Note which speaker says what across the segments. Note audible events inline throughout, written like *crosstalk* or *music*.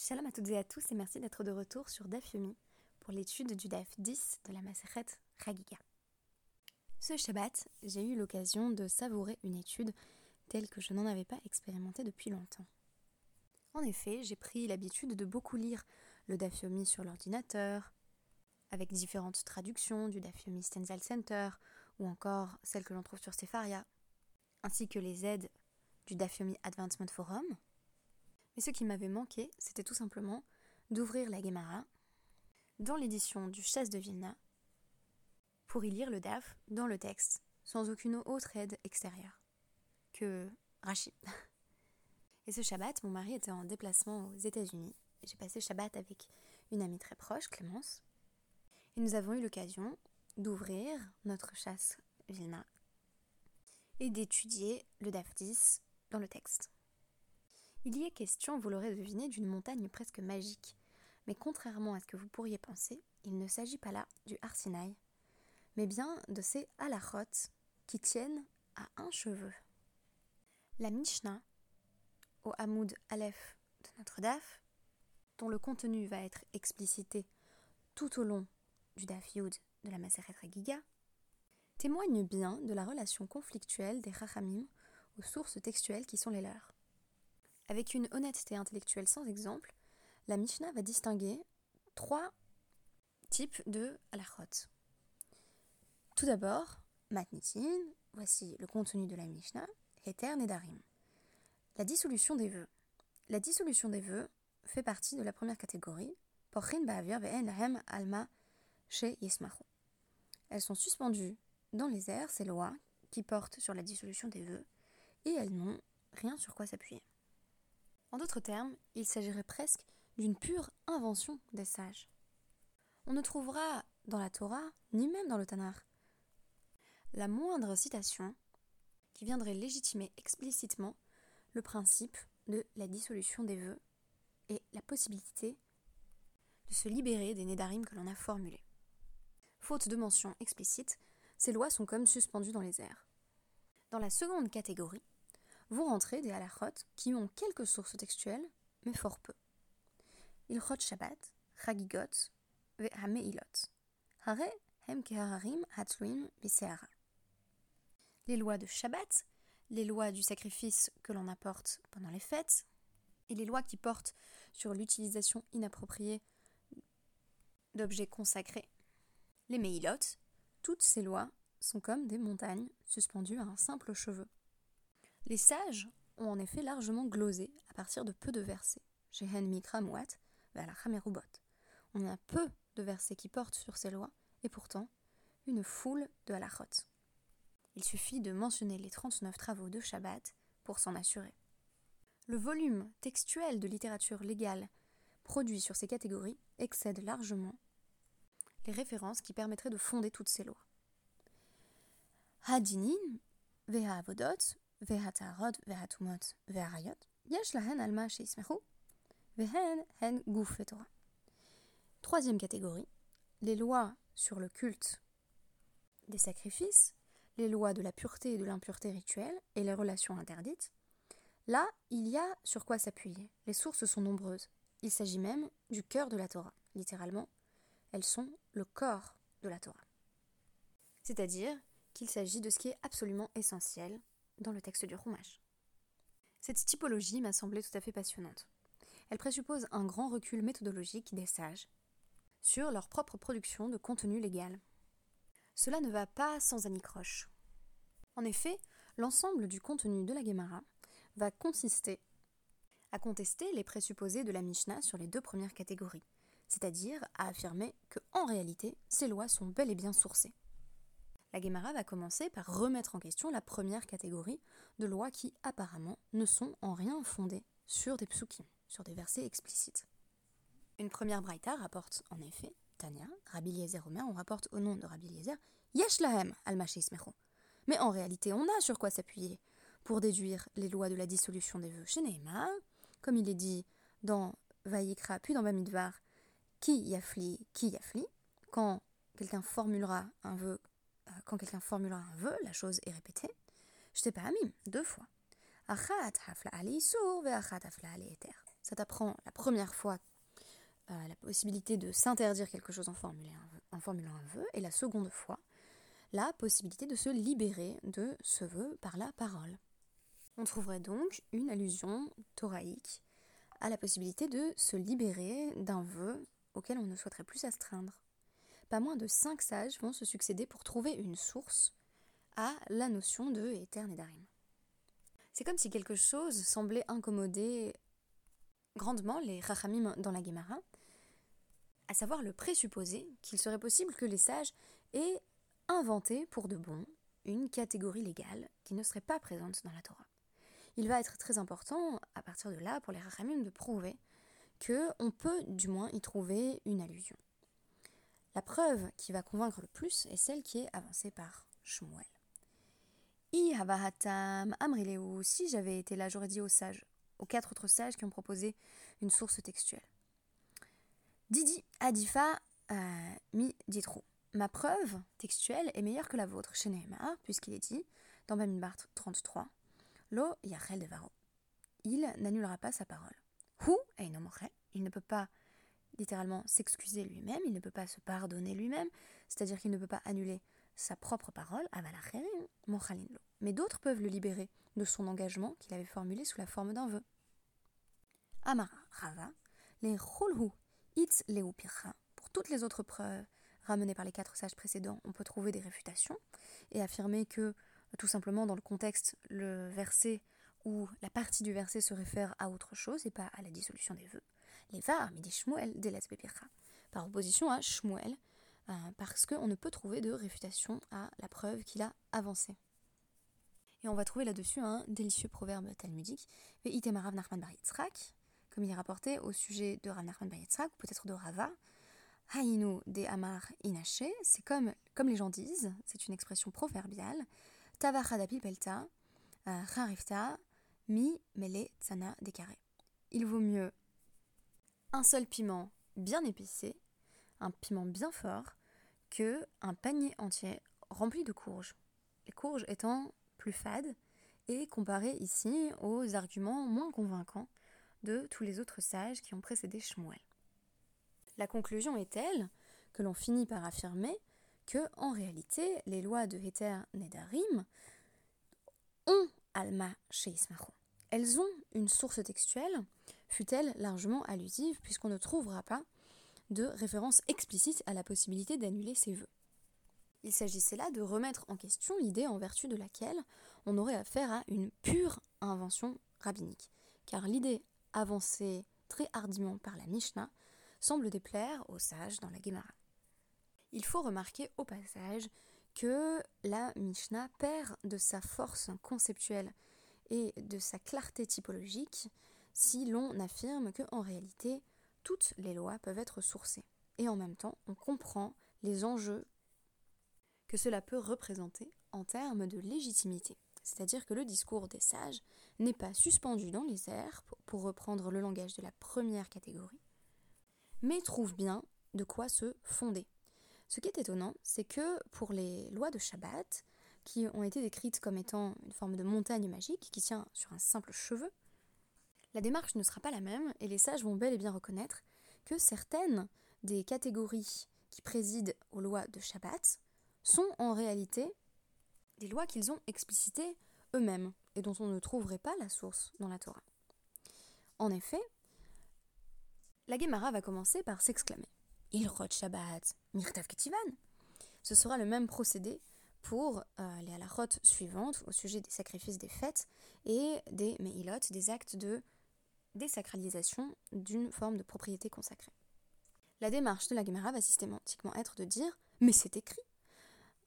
Speaker 1: Shalom à toutes et à tous et merci d'être de retour sur DAF Yomi pour l'étude du DAF 10 de la Maseret Chagiga. Ce Shabbat, j'ai eu l'occasion de savourer une étude telle que je n'en avais pas expérimentée depuis longtemps. En effet, j'ai pris l'habitude de beaucoup lire le DAF sur l'ordinateur, avec différentes traductions du DAF Yomi Stenzel Center ou encore celles que l'on trouve sur Sefaria, ainsi que les aides du DAF Yomi Advancement Forum mais ce qui m'avait manqué, c'était tout simplement d'ouvrir la Gemara dans l'édition du Chasse de Vilna pour y lire le DAF dans le texte, sans aucune autre aide extérieure que Rashi. *laughs* Et ce Shabbat, mon mari était en déplacement aux États-Unis. J'ai passé Shabbat avec une amie très proche, Clémence. Et nous avons eu l'occasion d'ouvrir notre chasse Vilna et d'étudier le DAF 10 dans le texte. Il y est question, vous l'aurez deviné, d'une montagne presque magique. Mais contrairement à ce que vous pourriez penser, il ne s'agit pas là du Arsinaï, mais bien de ces halachot qui tiennent à un cheveu. La Mishnah, au Hamoud Aleph de notre DAF, dont le contenu va être explicité tout au long du DAF Yud de la Maseret Giga, témoigne bien de la relation conflictuelle des Rachamim aux sources textuelles qui sont les leurs. Avec une honnêteté intellectuelle sans exemple, la Mishnah va distinguer trois types de halachot. Tout d'abord, matnitin, voici le contenu de la Mishnah, Heter Nedarim. La dissolution des vœux. La dissolution des vœux fait partie de la première catégorie, Pochin Ba'avir Ve'en Alma chez. Elles sont suspendues dans les airs, ces lois qui portent sur la dissolution des vœux, et elles n'ont rien sur quoi s'appuyer. En d'autres termes, il s'agirait presque d'une pure invention des sages. On ne trouvera dans la Torah, ni même dans le Tanakh, la moindre citation qui viendrait légitimer explicitement le principe de la dissolution des vœux et la possibilité de se libérer des nédarim que l'on a formulés. Faute de mention explicite, ces lois sont comme suspendues dans les airs. Dans la seconde catégorie, vont rentrer des halachot qui ont quelques sources textuelles, mais fort peu. Ilchot Shabbat, Chagigot, Ve'ameilot. Hare hem kehararim hatluim Les lois de Shabbat, les lois du sacrifice que l'on apporte pendant les fêtes, et les lois qui portent sur l'utilisation inappropriée d'objets consacrés. Les Meilot, toutes ces lois sont comme des montagnes suspendues à un simple cheveu. Les sages ont en effet largement glosé à partir de peu de versets. Mikra On a peu de versets qui portent sur ces lois, et pourtant une foule de halachot. Il suffit de mentionner les 39 travaux de Shabbat pour s'en assurer. Le volume textuel de littérature légale produit sur ces catégories excède largement les références qui permettraient de fonder toutes ces lois. Hadinin, Veha Avodot, Troisième catégorie, les lois sur le culte des sacrifices, les lois de la pureté et de l'impureté rituelle et les relations interdites. Là, il y a sur quoi s'appuyer. Les sources sont nombreuses. Il s'agit même du cœur de la Torah. Littéralement, elles sont le corps de la Torah. C'est-à-dire qu'il s'agit de ce qui est absolument essentiel dans le texte du Rumash. Cette typologie m'a semblé tout à fait passionnante. Elle présuppose un grand recul méthodologique des sages sur leur propre production de contenu légal. Cela ne va pas sans anicroche. En effet, l'ensemble du contenu de la Gemara va consister à contester les présupposés de la Mishnah sur les deux premières catégories, c'est-à-dire à affirmer que, en réalité, ces lois sont bel et bien sourcées la Gemara va commencer par remettre en question la première catégorie de lois qui apparemment ne sont en rien fondées sur des psukim, sur des versets explicites. Une première braïta rapporte en effet, Tania, Rabbi Eliezer Omer, on rapporte au nom de Rabbi Eliezer, Yesh lahem al Mais en réalité, on a sur quoi s'appuyer pour déduire les lois de la dissolution des vœux chez comme il est dit dans Vayikra puis dans Bamidvar, qui yafli, qui yafli, quand quelqu'un formulera un vœu quand quelqu'un formulera un vœu, la chose est répétée. Je t'ai pas ami, deux fois. ça t'apprend la première fois euh, la possibilité de s'interdire quelque chose en, en formulant un vœu, et la seconde fois, la possibilité de se libérer de ce vœu par la parole. On trouverait donc une allusion thoraïque à la possibilité de se libérer d'un vœu auquel on ne souhaiterait plus s'astreindre. Pas moins de cinq sages vont se succéder pour trouver une source à la notion de éterne et d'arim. C'est comme si quelque chose semblait incommoder grandement les rachamim dans la Gemara, à savoir le présupposé qu'il serait possible que les sages aient inventé pour de bon une catégorie légale qui ne serait pas présente dans la Torah. Il va être très important, à partir de là, pour les rachamim de prouver que on peut du moins y trouver une allusion. La preuve qui va convaincre le plus est celle qui est avancée par Shmuel. I havahatam amrileu, si j'avais été là, j'aurais dit aux sages, aux quatre autres sages qui ont proposé une source textuelle. Didi adifa euh, mi ditro. Ma preuve textuelle est meilleure que la vôtre chez puisqu'il est dit, dans Bamidbar 33, Lo yachel devaro. Il n'annulera pas sa parole. Hu il ne peut pas littéralement s'excuser lui-même, il ne peut pas se pardonner lui-même, c'est-à-dire qu'il ne peut pas annuler sa propre parole, mais d'autres peuvent le libérer de son engagement qu'il avait formulé sous la forme d'un vœu. Amara Rava, les Itz. Pour toutes les autres preuves ramenées par les quatre sages précédents, on peut trouver des réfutations et affirmer que, tout simplement, dans le contexte, le verset ou la partie du verset se réfère à autre chose et pas à la dissolution des vœux. Les var, midi Shmuel, Bepircha. Par opposition à Shmuel, euh, parce qu'on ne peut trouver de réfutation à la preuve qu'il a avancée. Et on va trouver là-dessus un délicieux proverbe talmudique, Itemarav Nachman Bar comme il est rapporté au sujet de Rav Nachman Bar ou peut-être de Rava. Hainu de Amar Inaché, c'est comme, comme les gens disent, c'est une expression proverbiale. Tavachadapi Pelta, euh, Mi Mele Tsana Dekare. Il vaut mieux un seul piment bien épicé, un piment bien fort, que un panier entier rempli de courges. Les courges étant plus fades et comparées ici aux arguments moins convaincants de tous les autres sages qui ont précédé Shmuel. La conclusion est telle que l'on finit par affirmer que, en réalité, les lois de Heter Nedarim ont Alma chez Ismacho. Elles ont une source textuelle, fut-elle largement allusive, puisqu'on ne trouvera pas de référence explicite à la possibilité d'annuler ses vœux. Il s'agissait là de remettre en question l'idée en vertu de laquelle on aurait affaire à une pure invention rabbinique, car l'idée avancée très hardiment par la Mishnah semble déplaire aux sages dans la Gemara. Il faut remarquer au passage que la Mishnah perd de sa force conceptuelle et de sa clarté typologique si l'on affirme que en réalité toutes les lois peuvent être sourcées. Et en même temps, on comprend les enjeux que cela peut représenter en termes de légitimité. C'est-à-dire que le discours des sages n'est pas suspendu dans les airs, pour reprendre le langage de la première catégorie, mais trouve bien de quoi se fonder. Ce qui est étonnant, c'est que pour les lois de Shabbat, qui ont été décrites comme étant une forme de montagne magique qui tient sur un simple cheveu, la démarche ne sera pas la même et les sages vont bel et bien reconnaître que certaines des catégories qui président aux lois de Shabbat sont en réalité des lois qu'ils ont explicitées eux-mêmes et dont on ne trouverait pas la source dans la Torah. En effet, la Gemara va commencer par s'exclamer Ilchot Shabbat, Mirtav Ketivan. Ce sera le même procédé pour euh, les halachot suivantes au sujet des sacrifices des fêtes et des meilot, des actes de désacralisation d'une forme de propriété consacrée. La démarche de la Gemara va systématiquement être de dire mais c'est écrit.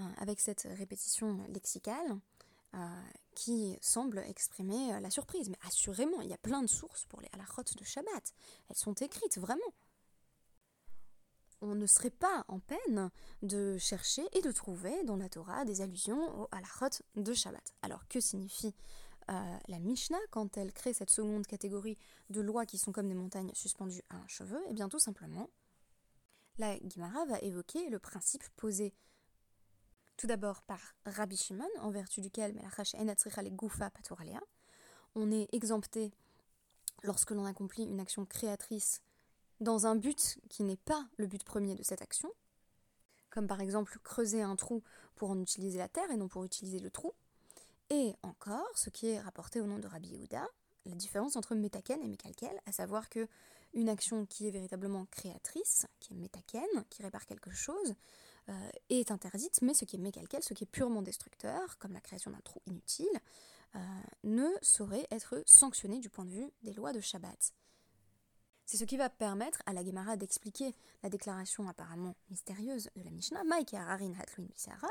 Speaker 1: Euh, avec cette répétition lexicale euh, qui semble exprimer la surprise. Mais assurément, il y a plein de sources pour les halachot de Shabbat. Elles sont écrites, vraiment on ne serait pas en peine de chercher et de trouver dans la Torah des allusions au halachot de Shabbat. Alors que signifie la Mishnah quand elle crée cette seconde catégorie de lois qui sont comme des montagnes suspendues à un cheveu Eh bien tout simplement, la Gemara va évoquer le principe posé. Tout d'abord par Rabbi Shimon, en vertu duquel on est exempté lorsque l'on accomplit une action créatrice dans un but qui n'est pas le but premier de cette action, comme par exemple creuser un trou pour en utiliser la terre et non pour utiliser le trou, et encore ce qui est rapporté au nom de Rabbi Yehuda, la différence entre métaken et mécalquel, à savoir que une action qui est véritablement créatrice, qui est métaken, qui répare quelque chose, euh, est interdite, mais ce qui est mécalquel, ce qui est purement destructeur, comme la création d'un trou inutile, euh, ne saurait être sanctionné du point de vue des lois de Shabbat. C'est ce qui va permettre à la Gemara d'expliquer la déclaration apparemment mystérieuse de la Mishnah, Harin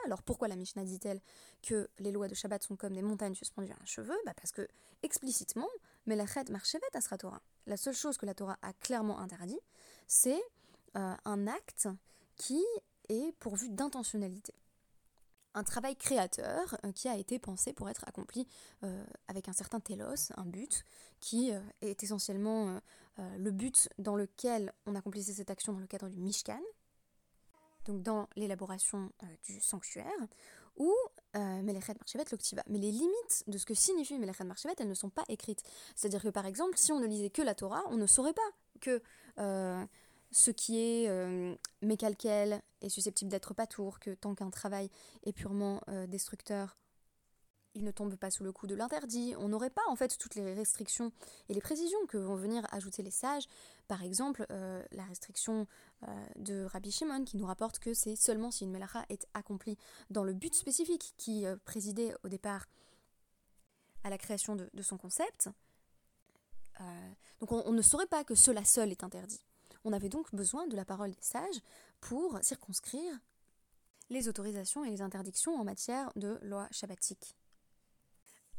Speaker 1: Alors pourquoi la Mishnah dit-elle que les lois de Shabbat sont comme des montagnes suspendues à un cheveu? Bah Parce que explicitement, Melachet Marchevet Asra Torah. La seule chose que la Torah a clairement interdit, c'est euh, un acte qui est pourvu d'intentionnalité un travail créateur euh, qui a été pensé pour être accompli euh, avec un certain télos, un but, qui euh, est essentiellement le but dans lequel on accomplissait cette action dans le cadre du Mishkan, donc dans l'élaboration du sanctuaire, ou Melechet Marchevet Loktiva. Mais les limites de ce que signifie Melechet Marchevet, elles ne sont pas écrites. C'est-à-dire que par exemple, si on ne lisait que la Torah, on ne saurait pas que ce qui est euh, mécalquel est susceptible d'être patour, que tant qu'un travail est purement euh, destructeur, il ne tombe pas sous le coup de l'interdit. On n'aurait pas en fait toutes les restrictions et les précisions que vont venir ajouter les sages. Par exemple, euh, la restriction de Rabbi Shimon qui nous rapporte que c'est seulement si une melacha est accomplie dans le but spécifique qui présidait au départ à la création de, son concept. donc on ne saurait pas que cela seul est interdit. On avait donc besoin de la parole des sages pour circonscrire les autorisations et les interdictions en matière de loi shabbatique.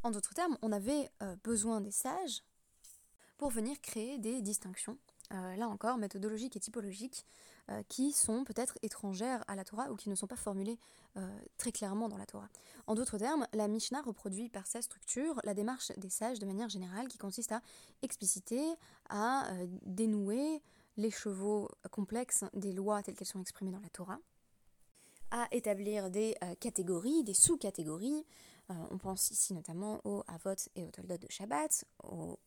Speaker 1: En d'autres termes, on avait euh, besoin des sages pour venir créer des distinctions, euh, là encore méthodologiques et typologiques, euh, qui sont peut-être étrangères à la Torah ou qui ne sont pas formulées très clairement dans la Torah. En d'autres termes, la Mishnah reproduit par sa structure la démarche des sages de manière générale qui consiste à expliciter, à dénouer, les chevaux complexes des lois telles qu'elles sont exprimées dans la Torah, à établir des euh, catégories, des sous-catégories. Euh, on pense ici notamment aux Avot et aux Toldot de Shabbat, aux,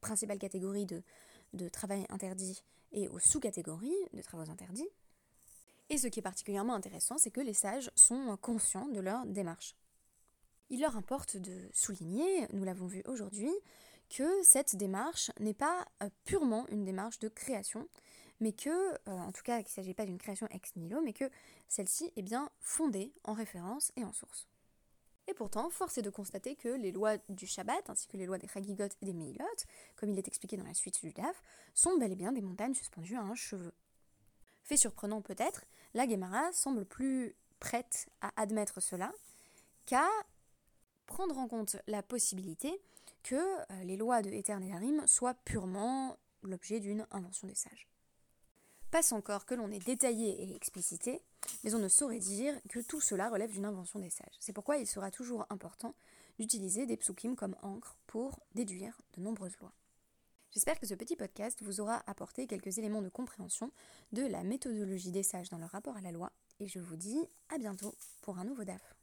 Speaker 1: principales catégories de, de travail interdit et aux sous-catégories de travaux interdits. Et ce qui est particulièrement intéressant, c'est que les sages sont conscients de leur démarche. Il leur importe de souligner, nous l'avons vu aujourd'hui, que cette démarche n'est pas euh, purement une démarche de création, mais que, euh, en tout cas, qu'il ne s'agit pas d'une création ex nihilo, mais que celle-ci est bien fondée en référence et en source. Et pourtant, force est de constater que les lois du Shabbat, ainsi que les lois des Chagigot et des Meilot, comme il est expliqué dans la suite du DAF, sont bel et bien des montagnes suspendues à un cheveu. Fait surprenant peut-être, la Gemara semble plus prête à admettre cela qu'à prendre en compte la possibilité que euh, les lois de Etern et Harim soient purement l'objet d'une invention des sages. Passe encore que l'on ait détaillé et explicité, mais on ne saurait dire que tout cela relève d'une invention des sages. C'est pourquoi il sera toujours important d'utiliser des psukim comme encre pour déduire de nombreuses lois. J'espère que ce petit podcast vous aura apporté quelques éléments de compréhension de la méthodologie des sages dans leur rapport à la loi, et je vous dis à bientôt pour un nouveau DAF.